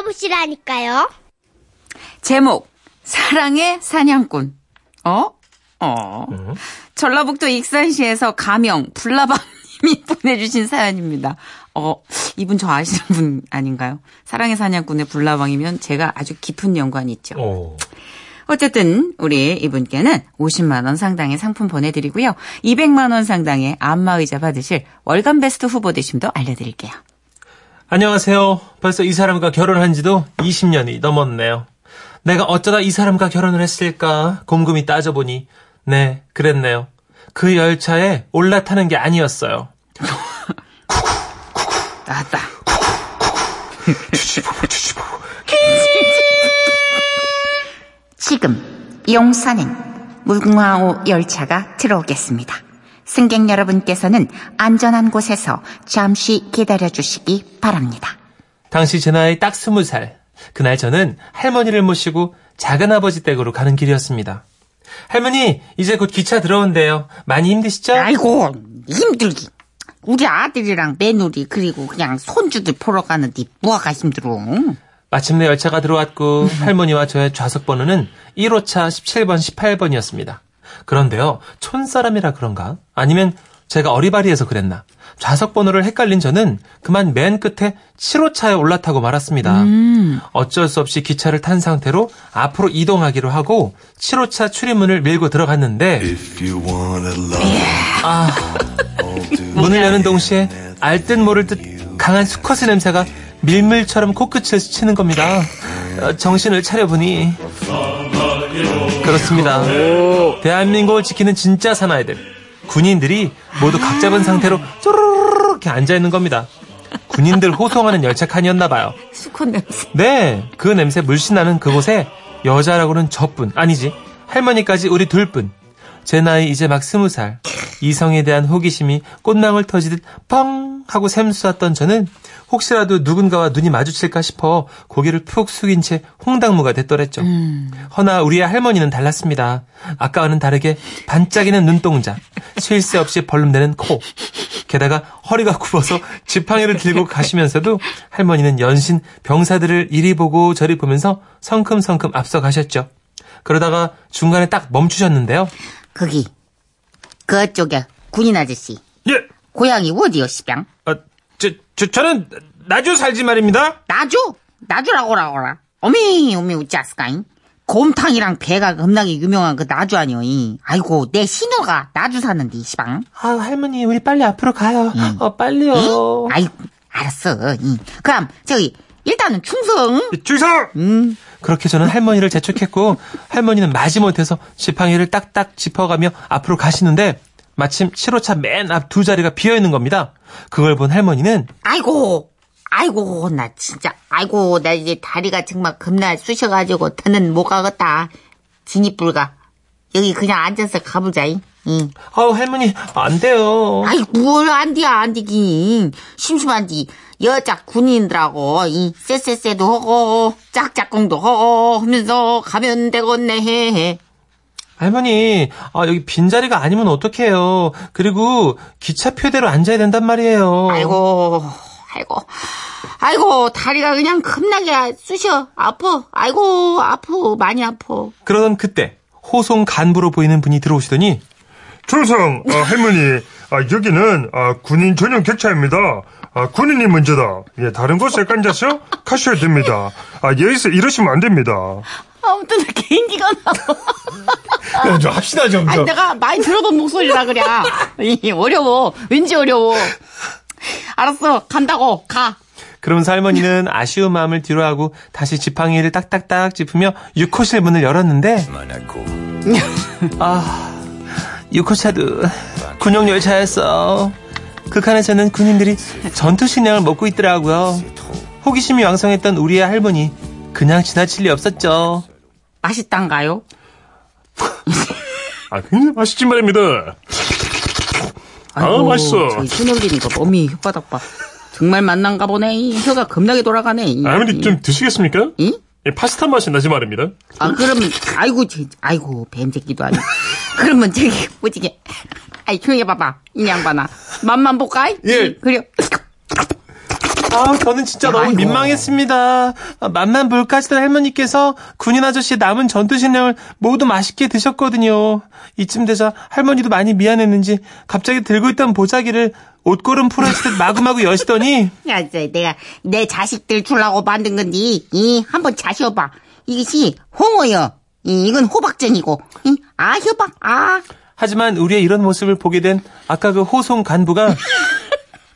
들어보시라니까요. 제목 사랑의 사냥꾼. 어? 어. 전라북도 익산시에서 가명 불나방님이 보내주신 사연입니다. 어, 이분 저 아시는 분 아닌가요? 사랑의 사냥꾼의 불나방이면 제가 아주 깊은 연관이 있죠. 오. 어쨌든 우리 이분께는 50만 원 상당의 상품 보내드리고요. 200만 원 상당의 안마의자 받으실 월간 베스트 후보 되심도 알려드릴게요. 안녕하세요. 벌써 이 사람과 결혼한 지도 20년이 넘었네요. 내가 어쩌다 이 사람과 결혼을 했을까 곰곰이 따져보니 네, 그랬네요. 그 열차에 올라타는 게 아니었어요. 나왔다. 지금 용산행 무궁화호 열차가 들어오겠습니다. 승객 여러분께서는 안전한 곳에서 잠시 기다려 주시기 바랍니다. 당시 제 나이 딱 스무 살. 그날 저는 할머니를 모시고 작은아버지 댁으로 가는 길이었습니다. 할머니, 이제 곧 기차 들어온대요. 많이 힘드시죠? 아이고 힘들기. 우리 아들이랑 며느리 그리고 그냥 손주들 보러 가는데 뭐가 힘들어. 마침내 열차가 들어왔고 할머니와 저의 좌석 번호는 1호차 17번, 18번이었습니다. 그런데요, 촌사람이라 그런가? 아니면 제가 어리바리해서 그랬나? 좌석 번호를 헷갈린 저는 그만 맨 끝에 7호차에 올라타고 말았습니다. 어쩔 수 없이 기차를 탄 상태로 앞으로 이동하기로 하고 7호차 출입문을 밀고 들어갔는데 아, 문을 여는 동시에 알듯 모를 듯 강한 수컷의 냄새가 밀물처럼 코끝을 스치는 겁니다. 어, 정신을 차려보니 그렇습니다. 대한민국을 지키는 진짜 사나이들 군인들이 모두 각 잡은 상태로 쪼르르르 이렇게 앉아 있는 겁니다. 군인들 호송하는 열차 칸이었나 봐요. 수컷 냄새. 네, 그 냄새 물씬 나는 그곳에 여자라고는 저뿐 아니지 할머니까지 우리 둘뿐. 제 나이 이제 막 스무 살. 이성에 대한 호기심이 꽃망울 터지듯 펑 하고 샘솟았던 저는 혹시라도 누군가와 눈이 마주칠까 싶어 고개를 푹 숙인 채 홍당무가 됐더랬죠. 허나 우리의 할머니는 달랐습니다. 아까와는 다르게 반짝이는 눈동자, 쉴 새 없이 벌름대는 코, 게다가 허리가 굽어서 지팡이를 들고 가시면서도 할머니는 연신 병사들을 이리 보고 저리 보면서 성큼성큼 앞서 가셨죠. 그러다가 중간에 딱 멈추셨는데요. 거기 그쪽에 군인 아저씨 예, 고향이 어디요 시병? 아, 저, 저, 저는 나주 살지 말입니다. 나주? 나주라고라고라. 어미 어미 웃지 않을까잉? 곰탕이랑 배가 겁나게 유명한 그 나주 아니오. 이. 아이고 내 신우가 나주 사는데 이 시방. 아, 할머니, 우리 빨리 앞으로 가요. 어, 빨리요. 응? 아이고 알았어. 이. 그럼 저기 일단은 충성. 줄서! 음. 그렇게 저는 할머니를 재촉했고, 할머니는 마지못해서 지팡이를 딱딱 짚어가며 앞으로 가시는데, 마침 7호차 맨 앞 두 자리가 비어 있는 겁니다. 그걸 본 할머니는, 아이고 아이고 나 진짜 아이고 나 이제 다리가 정말 겁나 쑤셔가지고 더는 못 가겠다. 진입불가. 여기 그냥 앉아서 가보자잉. 응. 아우, 할머니, 안 돼요. 아이 뭘안 돼야 안 되긴 심심한디 여자 군인들하고 이 쎄쎄쎄도 하고 짝짝꿍도 하고 하면서 가면 되겠네 할머니, 아, 여기 빈자리가 아니면 어떡해요. 그리고 기차표대로 앉아야 된단 말이에요. 아이고 아이고 아이고 다리가 그냥 겁나게 쑤셔 아파 아이고 아파 많이 아파 그러던 그때, 호송 간부로 보이는 분이 들어오시더니, 충성 아, 할머니 아, 여기는 아, 군인 전용 객차입니다. 아, 군인이 먼저다. 예, 다른 곳에 앉아서 가셔야 됩니다. 아, 여기서 이러시면 안 됩니다. 아무튼 나 개인기가 나와. 좀 합시다 좀. 아니 내가 많이 들어본 목소리라 그래 이, 어려워. 왠지 어려워. 알았어 간다고. 가. 그러면서 할머니는 아쉬운 마음을 뒤로하고 다시 지팡이를 딱딱딱 짚으며 6호실 문을 열었는데. 아 6호차도 군용 열차였어. 그 칸에서는 군인들이 전투 식량을 먹고 있더라고요. 호기심이 왕성했던 우리의 할머니 그냥 지나칠 리 없었죠 맛있단가요? 아, 굉장히 맛있지 말입니다. 아, 맛있어. 저기 손올리는 거 어미 혓바닥 봐 정말 맛난가 보네 이 혀가 겁나게 돌아가네 이. 할머니 좀 드시겠습니까? 이? 예, 파스타 맛이 나지 말입니다. 아 그러면 아이고 제, 아이고 뱀새끼도 아니고 그러면 저기 뭐지게 아이 조용히 해봐봐 이 양반아 맛만 볼까? 예. 그래 아, 저는 진짜 너무 아이고. 민망했습니다. 아, 맛만 볼까 하시던 할머니께서 군인 아저씨의 남은 전투식량을 모두 맛있게 드셨거든요. 이쯤 되자 할머니도 많이 미안했는지 갑자기 들고 있던 보자기를 옷걸음 풀어있을 듯 마구마구 여시더니 야, 저, 내가 내 자식들 주려고 만든 건데, 이, 한번 자셔봐. 이것이 홍어요. 이, 이건 호박전이고, 이, 아, 효박, 아. 하지만 우리의 이런 모습을 보게 된 아까 그 호송 간부가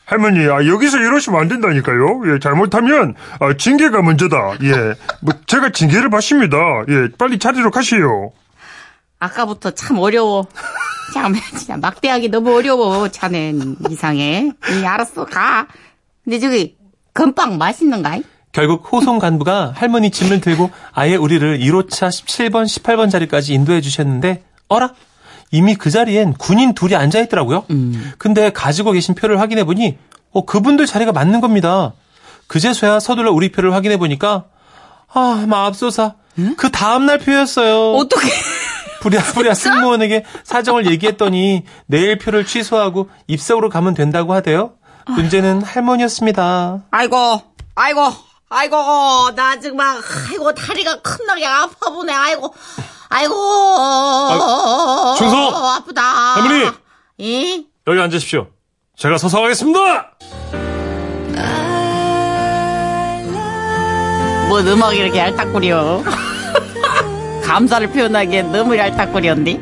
할머니, 아, 여기서 이러시면 안 된다니까요. 예, 잘못하면, 아, 징계가 먼저다. 예, 뭐, 제가 징계를 받습니다. 예, 빨리 자리로 가시오. 아까부터 참 어려워. 참, 진짜 막대하기 너무 어려워. 자넨 이상해. 이, 알았어, 가. 근데 저기, 건빵 맛있는가? 결국 호송 간부가 할머니 짐을 들고 아예 우리를 1호차 17번, 18번 자리까지 인도해 주셨는데 어라? 이미 그 자리엔 군인 둘이 앉아 있더라고요. 근데 가지고 계신 표를 확인해 보니 어, 그분들 자리가 맞는 겁니다. 그제서야 서둘러 우리 표를 확인해 보니까 아, 맙소사. 그 다음 날 표였어요. 어떻게. 부랴부랴 승무원에게 사정을 얘기했더니 내일 표를 취소하고 입석으로 가면 된다고 하대요. 문제는 할머니였습니다. 아이고, 아이고, 아이고, 나 정말, 아이고, 다리가 겁나게 아파 보네, 아이고, 아이고. 충성! 아프다. 할머니! 이? 여기 앉으십시오. 제가 서서 하겠습니다! 뭔 음악이 이렇게 얄딱거려. 감사를 표현하기엔 너무 얄딱거렸는데.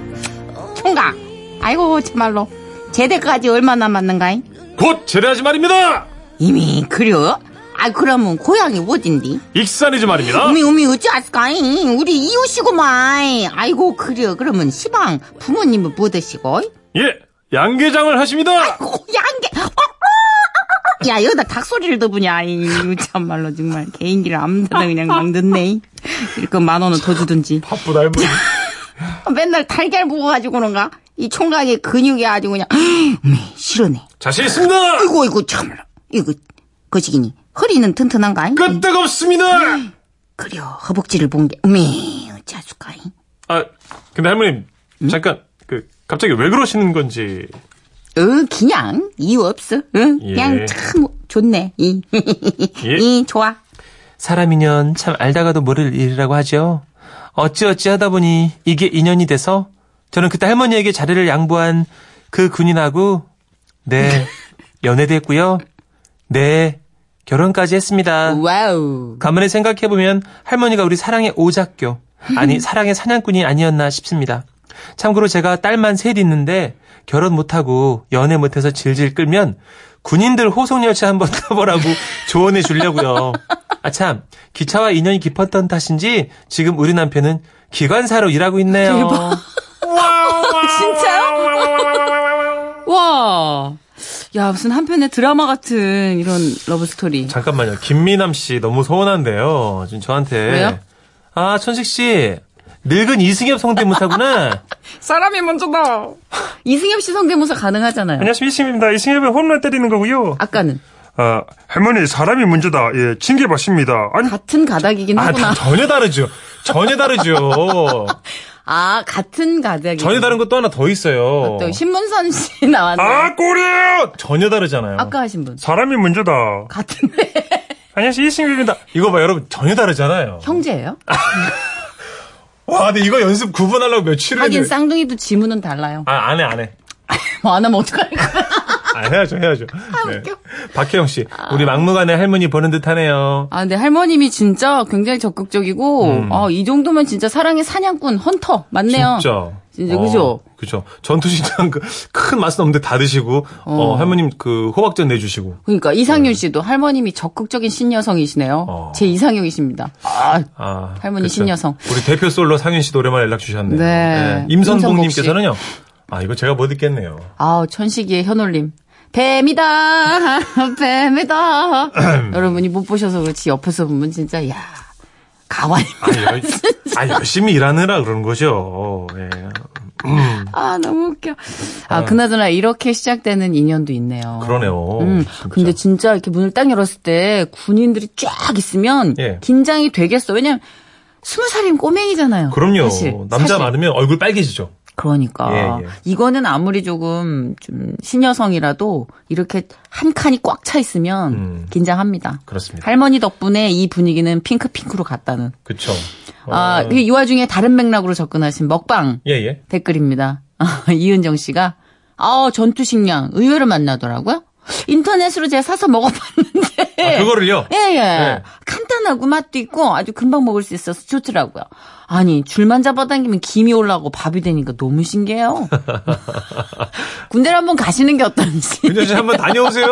총각. 아이고, 참말로. 제대까지 얼마 남았는가잉? 곧 제대하지 말입니다! 이미, 그려? 아, 그러면 고향이 어딘디? 익산이지 말입니다! 우미, 우미, 어찌 알까잉? 우리 이웃이구만. 아이고, 그려. 그러면 시방 부모님은 뭐 드시고? 예, 양계장을 하십니다! 오, 양계. 어, 어, 어, 어. 야, 여기다 닭소리를 더 부냐. 이거 참말로 정말 개인기를 아무데나 그냥 막 넣네. 이렇게 만 원은 더 주든지. 바쁘다, 할머니. 맨날 달걀 부어가지고 그런가? 이 총각의 근육이 아주 그냥, 싫어네. 자신 있습니다! 아이고, 아이고, 참말로. 이거, 거시기니. 허리는 튼튼한가? 끄떡없습니다! 그려, 허벅지를 본 게, 어메, 어찌 하실까? 아, 근데 할머님, 잠깐, 그, 갑자기 왜 그러시는 건지. 어, 그냥, 이유 없어. 응? 예. 그냥 참, 좋네. 이, 예. 이, 좋아. 사람 인연 참 알다가도 모를 일이라고 하죠. 어찌어찌 하다 보니 이게 인연이 돼서 저는 그때 할머니에게 자리를 양보한 그 군인하고 네 연애도 했고요. 네 결혼까지 했습니다. wow. 가만히 생각해보면 할머니가 우리 사랑의 오작교 아니 사랑의 사냥꾼이 아니었나 싶습니다. 참고로 제가 딸만 셋 있는데 결혼 못하고 연애 못해서 질질 끌면 군인들 호송열차 한번 타보라고 조언해 주려고요. 아 참 기차와 인연이 깊었던 탓인지 지금 우리 남편은 기관사로 일하고 있네요. 진짜요? 와. 야, 무슨 한편의 드라마 같은 이런 러브스토리. 잠깐만요. 김미남 씨 너무 서운한데요. 지금 저한테 왜요? 아 천식 씨 늙은 이승엽 성대모사구나. 사람이 먼저다. 이승엽 씨 성대모사 가능하잖아요. 안녕하십니까, 이승입니다. 이승엽의 홈런 때리는 거고요. 아까는. 아, 할머니, 사람이 문제다. 예, 징계 받습니다. 아니, 같은 가닥이긴 아, 하구나. 전혀 다르죠. 전혀 다르죠. 아, 같은 가닥이. 전혀 다른 것도 하나 더 있어요. 또 신문선 씨 나왔네. 아, 꼬리에요! 전혀 다르잖아요. 아까 하신 분. 사람이 문제다. 같은데. 안녕하세요, 이승엽입니다. 이거 봐, 여러분. 전혀 다르잖아요. 형제예요? 와, 근데 이거 연습 9분 하려고 며칠을. 하긴 했는데. 쌍둥이도 지문은 달라요. 아, 안 해, 안 해. 뭐 안 하면 어떡할까? 아, 해야죠, 해야죠. 네. 웃겨. 박혜영 씨, 우리 막무가내 할머니 보는 듯 하네요. 아, 근데 할머님이 진짜 굉장히 적극적이고, 음. 아, 이 정도면 진짜 사랑의 사냥꾼, 헌터, 맞네요. 진짜. 진짜, 그죠? 그죠. 전투식당 그 큰 맛은 없는데 다 드시고, 어, 할머님 그 호박전 내주시고. 그러니까 이상윤 씨도 할머님이 적극적인 신여성이시네요. 어. 제 이상형이십니다. 아, 아, 할머니 그쵸. 신여성. 우리 대표 솔로 상윤 씨도 오랜만에 연락 주셨네요. 네. 임선봉님께서는요. 아, 이거 제가 못 듣겠네요. 아우, 천식이의 현올림. 뱀이다! 뱀이다! 여러분이 못 보셔서 그렇지, 옆에서 보면 진짜, 야 가만히. 아, 열, 아, 열심히 일하느라 그런 거죠. 예. 아, 너무 웃겨. 아, 그나저나 이렇게 시작되는 인연도 있네요. 그러네요. 음, 진짜. 근데 진짜 이렇게 문을 딱 열었을 때 군인들이 쫙 있으면 예. 긴장이 되겠어. 왜냐면 스무 살이면 꼬맹이잖아요. 그럼요. 사실. 남자 사실. 많으면 얼굴 빨개지죠. 그러니까 예, 예. 이거는 아무리 조금 좀 신여성이라도 이렇게 한 칸이 꽉 차 있으면 음. 긴장합니다. 그렇습니다. 할머니 덕분에 이 분위기는 핑크 핑크로 갔다는. 그쵸. 아, 이 와중에 다른 맥락으로 접근하신 먹방 예, 예. 댓글입니다. 이은정 씨가 아 전투 식량 의외로 만나더라고요. 인터넷으로 제가 사서 먹어봤는데. 아, 그거를요? 예, 예. 네. 간단하고 맛도 있고 아주 금방 먹을 수 있어서 좋더라고요. 아니, 줄만 잡아당기면 김이 올라오고 밥이 되니까 너무 신기해요. 군대를 한번 가시는 게 어떤지. 윤정 씨 한번 다녀오세요.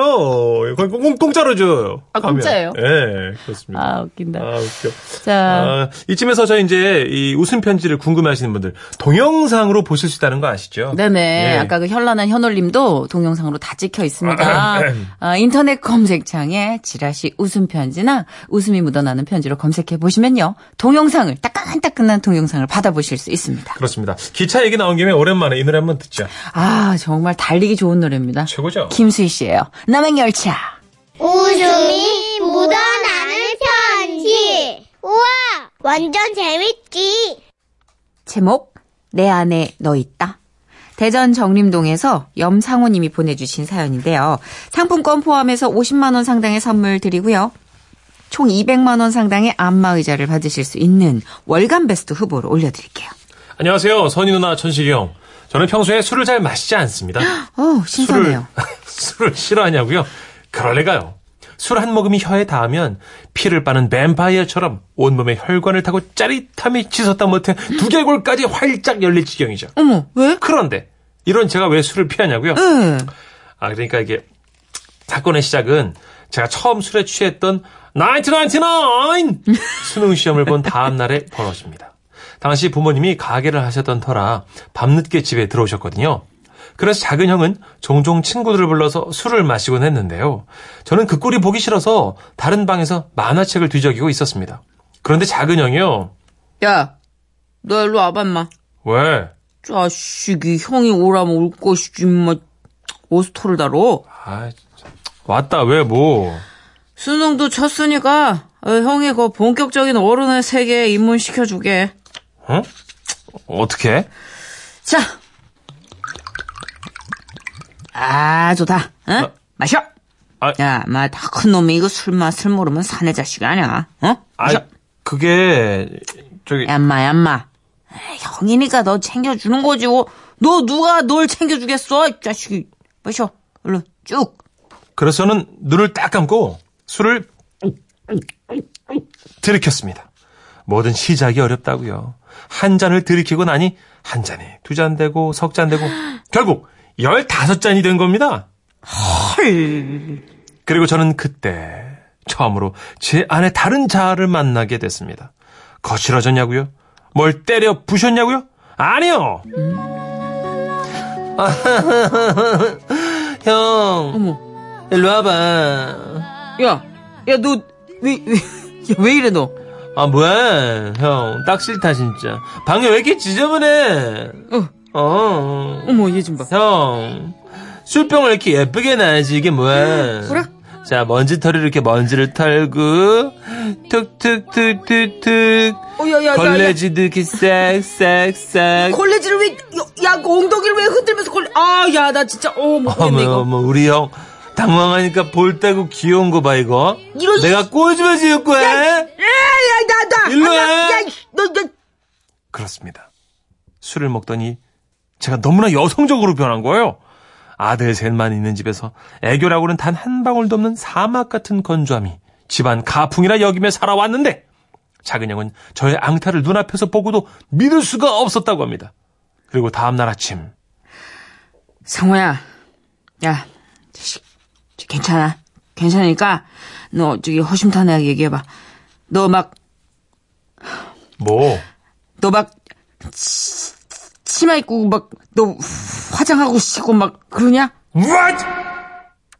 거기 공, 공짜로 줘요. 아, 가면. 공짜예요? 예, 그렇습니다. 아, 웃긴다. 아, 웃겨. 자, 아, 이쯤에서 저희 이제 이 웃음 편지를 궁금해 하시는 분들 동영상으로 보실 수 있다는 거 아시죠? 네네. 예. 아까 그 현란한 현올림도 동영상으로 다 찍혀 있습니다. 아, 인터넷 검색창에 지라시 웃음 편지나 웃음이 묻어나는 편지로 검색해 보시면요. 동영상을, 따끈따끈 한 동영상을 받아보실 수 있습니다. 그렇습니다. 기차 얘기 나온 김에 오랜만에 이 노래 한번 듣죠. 아, 정말 달리기 좋은 노래입니다. 최고죠? 김수희 씨예요. 남행열차. 웃음이 묻어나는 편지. 우와, 완전 재밌지. 제목 내 안에 너 있다. 대전 정림동에서 염상호님이 보내주신 사연인데요. 상품권 포함해서 50만 원 상당의 선물 드리고요. 총 200만 원 상당의 안마 의자를 받으실 수 있는 월간 베스트 후보로 올려드릴게요. 안녕하세요. 선희 누나 천식이 형. 저는 평소에 술을 잘 마시지 않습니다. 어 신선해요. 술을, 술을 싫어하냐고요? 그럴 리가요. 술 한 모금이 혀에 닿으면 피를 빠는 뱀파이어처럼 온몸에 혈관을 타고 짜릿함이 치솟다 못해 두개골까지 활짝 열릴 지경이죠. 어머 왜? 그런데 이런 제가 왜 술을 피하냐고요? 네. 아 그러니까 이게 사건의 시작은 제가 처음 술에 취했던 1999 수능 시험을 본 다음 날의 버릇입니다. 당시 부모님이 가게를 하셨던 터라 밤늦게 집에 들어오셨거든요. 그래서 작은 형은 종종 친구들을 불러서 술을 마시곤 했는데요. 저는 그 꼴이 보기 싫어서 다른 방에서 만화책을 뒤적이고 있었습니다. 그런데 작은 형이요. 야, 너 일로 와봐 인마. 왜? 자식이 형이 오라면 올 것이지 인마. 오스토를 다뤄. 아. 왔다 왜 뭐? 수능도 쳤으니까 어, 형이 그 본격적인 어른의 세계에 입문시켜 주게. 어? 어떻게? 자. 아, 좋다. 어? 어? 마셔. 아. 야, 마, 다 큰 놈이 이거 술 맛을 모르면 사내 자식 아니야. 어? 아. 그게 저기 얌마, 얌마. 에이, 형이니까 너 챙겨주는 거지. 어. 너 누가 널 챙겨주겠어? 이 자식이. 마셔. 얼른 쭉. 그래서 저는 눈을 딱 감고 술을 들이켰습니다. 뭐든 시작이 어렵다고요. 한 잔을 들이키고 나니 한 잔이 두 잔 되고 석 잔 되고 결국 열다섯 잔이 된 겁니다. 헐. 그리고 저는 그때 처음으로 제 안에 다른 자아를 만나게 됐습니다. 거칠어졌냐고요? 뭘 때려 부셨냐고요? 아니요. 형, 어머. 일로 와봐. 야, 야, 너, 왜, 왜, 야, 왜 이래, 너? 아 뭐야, 형, 딱 싫다 진짜. 방에 왜 이렇게 지저분해? 어, 어, 어머, 얘 좀 봐. 형, 술병을 이렇게 예쁘게 놔야지 이게 뭐야? 그래? 자, 먼지털이로 이렇게 먼지를 털고, 툭툭툭툭툭, 어, 야, 야. 걸레지도 이렇게 싹 싹 싹. 걸레질을 왜, 야, 야, 그 엉덩이를 왜 흔들면서 걸레, 아, 야, 나 진짜, 어, 못겠네, 어머, 이거. 어머, 우리 형, 당황하니까 볼 때고 귀여운 거 봐, 이거. 이런 내가 꼬집어 줄 거야? 야, 야, 나, 나. 일로 아, 야, 와. 야, 너, 너. 그렇습니다. 술을 먹더니 제가 너무나 여성적으로 변한 거예요. 아들 셋만 있는 집에서 애교라고는 단 한 방울도 없는 사막 같은 건조함이 집안 가풍이라 여기며 살아왔는데 작은 형은 저의 앙탈을 눈앞에서 보고도 믿을 수가 없었다고 합니다. 그리고 다음날 아침 상호야, 야, 괜찮아. 괜찮으니까, 너 저기 허심탄회하게 얘기해봐. 너 막, 뭐 너 막, 치- 치마 입고 막, 너 화장하고 쉬고 막, 그러냐? What?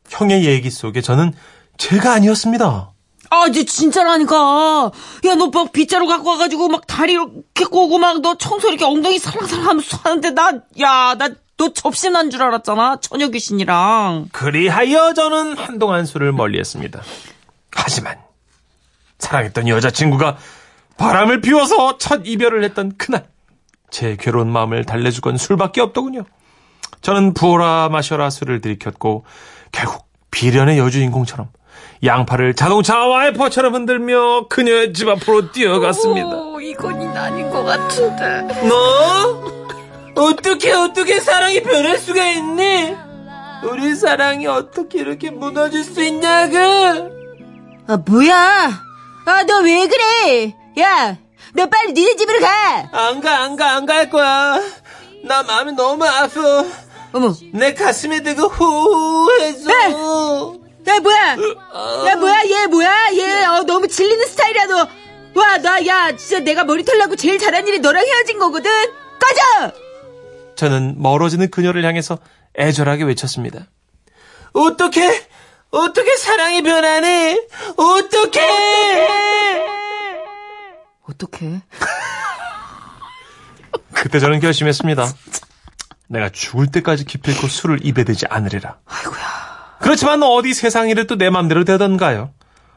형의 얘기 속에 저는 제가 아니었습니다. 아, 이제 진짜라니까. 야, 너 막 빗자루 갖고 와가지고 막 다리 이렇게 꼬고 막 너 청소 이렇게 엉덩이 살랑살랑 하면서 하는데 나, 야, 나 너난줄 알았잖아. 처녀 귀신이랑. 그리하여 저는 한동안 술을 멀리했습니다. 하지만 사랑했던 여자친구가 바람을 피워서 첫 이별을 했던 그날 제 괴로운 마음을 달래줄 건 술밖에 없더군요. 저는 부어라 마셔라 술을 들이켰고 결국 비련의 여주인공처럼 양팔을 자동차 와이퍼처럼 흔들며 그녀의 집 앞으로 뛰어갔습니다. 오, 이건 아닌 것 같은데. 너? 어떻게 어떻게 사랑이 변할 수가 있니? 우리 사랑이 어떻게 이렇게 무너질 수 있냐고? 아, 뭐야? 아, 너 왜 그래? 야, 너 빨리 니네 집으로 가! 안 가, 안 가, 안 갈 거야. 나 마음이 너무 아파. 어머, 내 가슴에 대고 호호해줘. 야, 뭐야? 야, 뭐야, 얘 뭐야? 얘, 어, 너무 질리는 스타일이야, 너. 와, 나, 야, 진짜 내가 머리 털라고 제일 잘한 일이 너랑 헤어진 거거든? 꺼져! 저는 멀어지는 그녀를 향해서 애절하게 외쳤습니다. 어떻게, 어떻게 사랑이 변하네? 어떻게? 어떡해? 그때 저는 결심했습니다. 내가 죽을 때까지 기필코 술을 입에 대지 않으리라. 그렇지만 어디 세상 일을 또 내 맘대로 되던가요?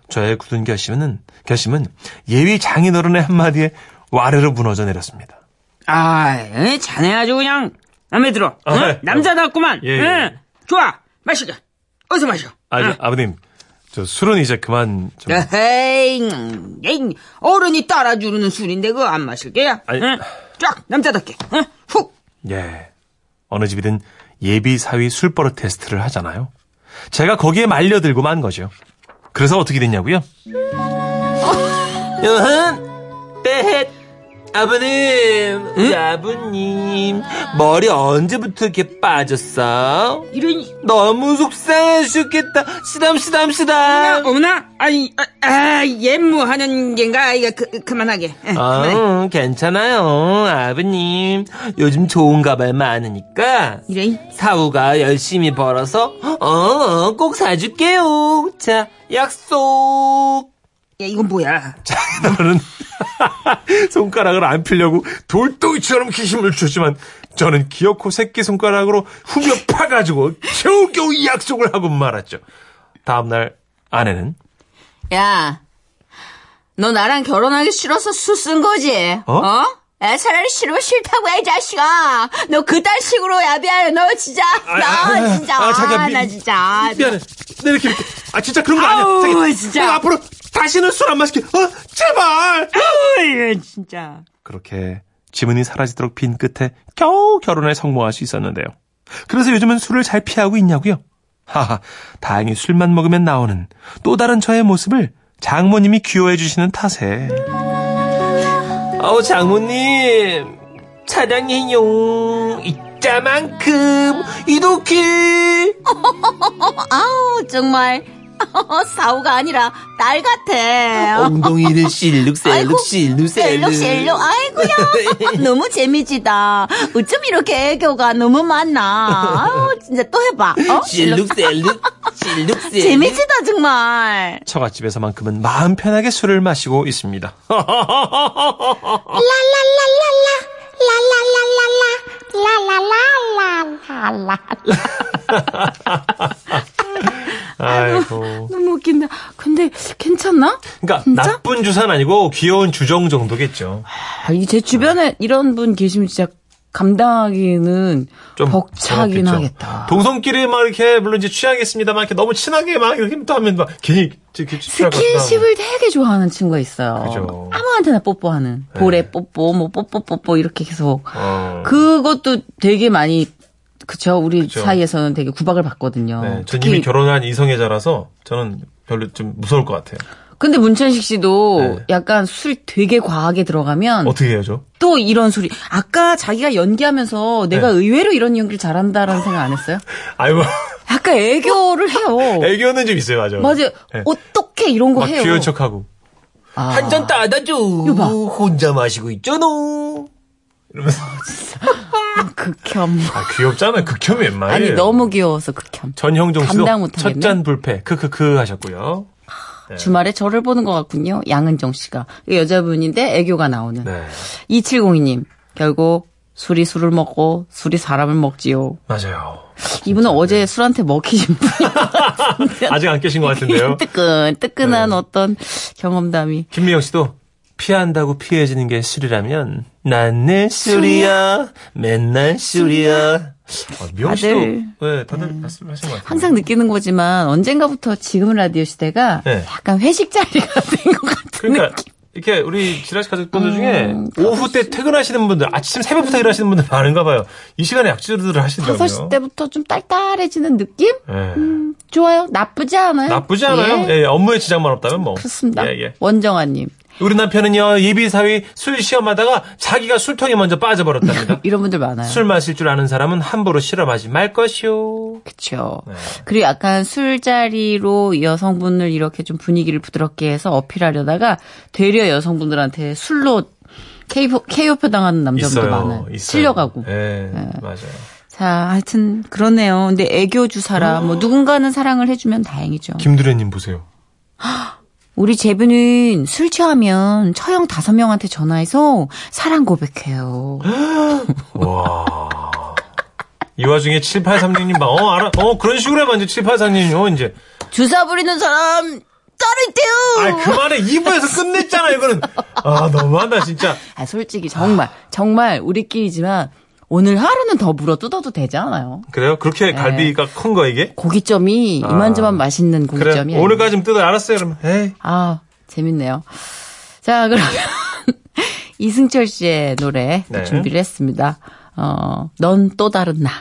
저의 굳은 결심은, 결심은 예위 장인어른의 한마디에 와르르 무너져 내렸습니다. 아, 에, 자네 아주 그냥 마음에 들어. 아, 응? 네. 남자답구만. 예, 예. 응. 좋아. 마시자. 어서 마셔. 아, 응. 아버님, 저 술은 이제 그만 좀. 에이, 음, 에이, 어른이 따라주는 술인데 그거 안 마실게요. 아니. 응? 쫙 남자답게. 응? 훅. 예. 어느 집이든 예비 사위 술버릇 테스트를 하잖아요. 제가 거기에 말려들고 만 거죠. 그래서 어떻게 됐냐고요? 여한, 빼헷. 아버님, 우리 아버님, 머리 언제부터 이렇게 빠졌어? 이런 너무 속상하셨겠다. 시담, 시담, 어머나, 시담. 어머나, 아니, 아, 아 예무하는 겐가, 이거 그, 그만하게. 예, 그만해. 아, 괜찮아요. 아버님, 요즘 좋은 가발 많으니까. 이래. 사우가 열심히 벌어서 어, 어, 꼭 사줄게요. 자, 약속. 야, 이건 뭐야? 저는 손가락을 안 펴려고 돌덩이처럼 힘을 줬지만 저는 기어코 새끼 손가락으로 후벼 파가지고 겨우겨우 약속을 하고 말았죠. 다음날 아내는 야, 너 나랑 결혼하기 싫어서 수 쓴 거지? 어? 야, 차라리 싫으면 싫다고 해, 이 자식아. 너 그딴 식으로 야비하려, 너 진짜. 나 진짜. 아, 자기야, 미- 나 진짜. 미안해. 내 이렇게 이렇게. 아 진짜 그런 거 아니야. 아우, 자기, 진짜. 앞으로 다시는 술 안 마실게. 어, 제발. 어이, 진짜. 그렇게 지문이 사라지도록 빈 끝에 겨우 결혼에 성공할 수 있었는데요. 그래서 요즘은 술을 잘 피하고 있냐고요? 하하, 다행히 술만 먹으면 나오는 또 다른 저의 모습을 장모님이 귀여워해 주시는 탓에. 어우, 장모님, 사랑해요. 이자만큼 이렇게. 아우, 정말. 사우가 아니라 딸 같아. 엉덩이를 실룩셀룩 셀룩, 셀룩. 아이고야. 너무 재미지다. 어쩜 이렇게 애교가 너무 많나. 아우, 진짜 또 해봐. 어? 실룩셀룩 실룩셀룩 재미지다, 정말. 처갓집에서만큼은 마음 편하게 술을 마시고 있습니다. 라라라라라 아이고. 너무 웃긴다. 근데 괜찮나? 그러니까 진짜? 나쁜 주사는 아니고 귀여운 주정 정도겠죠. 아, 이제 주변에 이런 분 계시면 진짜 감당하기는 좀 벅차긴 그렇겠죠. 하겠다. 동성끼리 막 이렇게 물론 이제 취하겠습니다만 이렇게 너무 친하게 막 이렇게 또 하면 막 괜히. 스킨십을 되게 좋아하는 친구가 있어요. 그죠. 아무한테나 뽀뽀하는. 네. 볼에 뽀뽀, 뭐 뽀뽀 뽀뽀 이렇게 계속. 어. 그것도 되게 많이 그쵸 우리 그쵸. 사이에서는 되게 구박을 받거든요. 네, 전 이미 결혼한 이성애자라서 저는 별로 좀 무서울 것 같아요. 근데 문천식 씨도 네. 약간 술 되게 과하게 들어가면 어떻게 해야죠? 또 이런 소리. 아까 자기가 연기하면서 내가 네. 의외로 이런 연기를 잘한다라는 생각 안 했어요? 아이고 약간 애교를 해요. 애교는 좀 있어요, 맞아. 맞아요. 네. 어떻게 이런 거막 해요? 귀여운 척하고 아. 한잔 따다줘. 봐. 혼자 마시고 있잖아. 이러면서 극혐. 아 귀엽잖아. 극혐이 웬만해. 아니 너무 귀여워서 극혐. 전형종 씨도 감당 못하겠네. 첫잔 불패 크크크 하셨고요. 네. 주말에 저를 보는 것 같군요. 양은정 씨가 여자분인데 애교가 나오는. 네, 2702님 결국 술이 술을 먹고 술이 사람을 먹지요. 맞아요. 이분은 어제 술한테 먹히신 분이에요. 아직 안 깨신 것 같은데요. 뜨끈 뜨끈한 네. 어떤 경험담이. 김미영 씨도 피한다고 피해지는 게 술이라면 난내 술이야. 맨날 술이야. 아, 미영 씨도 다들, 네, 다들 말씀하신 것 같아요. 항상 느끼는 거지만 언젠가부터 지금은 라디오 시대가 네. 약간 회식 자리가 된 것 같은 그러니까 느낌. 이렇게 우리 지라시 가족분들 중에 음, 오후 때 퇴근하시는 분들, 아침 새벽부터 일하시는 분들 많은가 봐요. 이 시간에 약주들을 하신다고요. 5시 때부터 좀 딸딸해지는 느낌? 예. 좋아요. 나쁘지 않아요. 나쁘지 않아요. 예. 예, 업무에 지장만 없다면 뭐. 그렇습니다. 예, 예. 원정아님. 우리 남편은요, 예비사위 술 시험하다가 자기가 술통에 먼저 빠져버렸답니다. 이런 분들 많아요. 술 마실 줄 아는 사람은 함부로 실험하지 말 것이오. 그쵸. 네. 그리고 약간 술자리로 여성분을 이렇게 좀 분위기를 부드럽게 해서 어필하려다가 되려 여성분들한테 술로 KO, KO표 당하는 남자분들. 많아요. 있어요. 실려가고. 예, 맞아요. 자, 하여튼 그러네요. 근데 애교 주사라 뭐 누군가는 사랑을 해주면 다행이죠. 김두래님 보세요. 우리 제부는 술 취하면 처형 다섯 명한테 전화해서 사랑 고백해요. 와. 이 와중에 7836님 봐. 어, 알아. 어, 그런 식으로 하면 이제 7836님, 어, 이제. 주사 부리는 사람 따로 있대요. 아, 그만해. 2부에서 끝냈잖아, 이거는. 아, 너무한다, 진짜. 아, 솔직히 정말 정말 우리끼리지만 오늘 하루는 더 물어 뜯어도 되지 않아요? 그래요? 그렇게 갈비가 큰 거, 이게? 고기점이 이만저만 맛있는 그래. 고기점이 아니에요. 오늘까지 는 뜯어. 알았어요, 그러면. 에이. 아 재밌네요. 자 그러면 이승철 씨의 노래 네. 준비를 했습니다. 어, 넌 또 다른 나.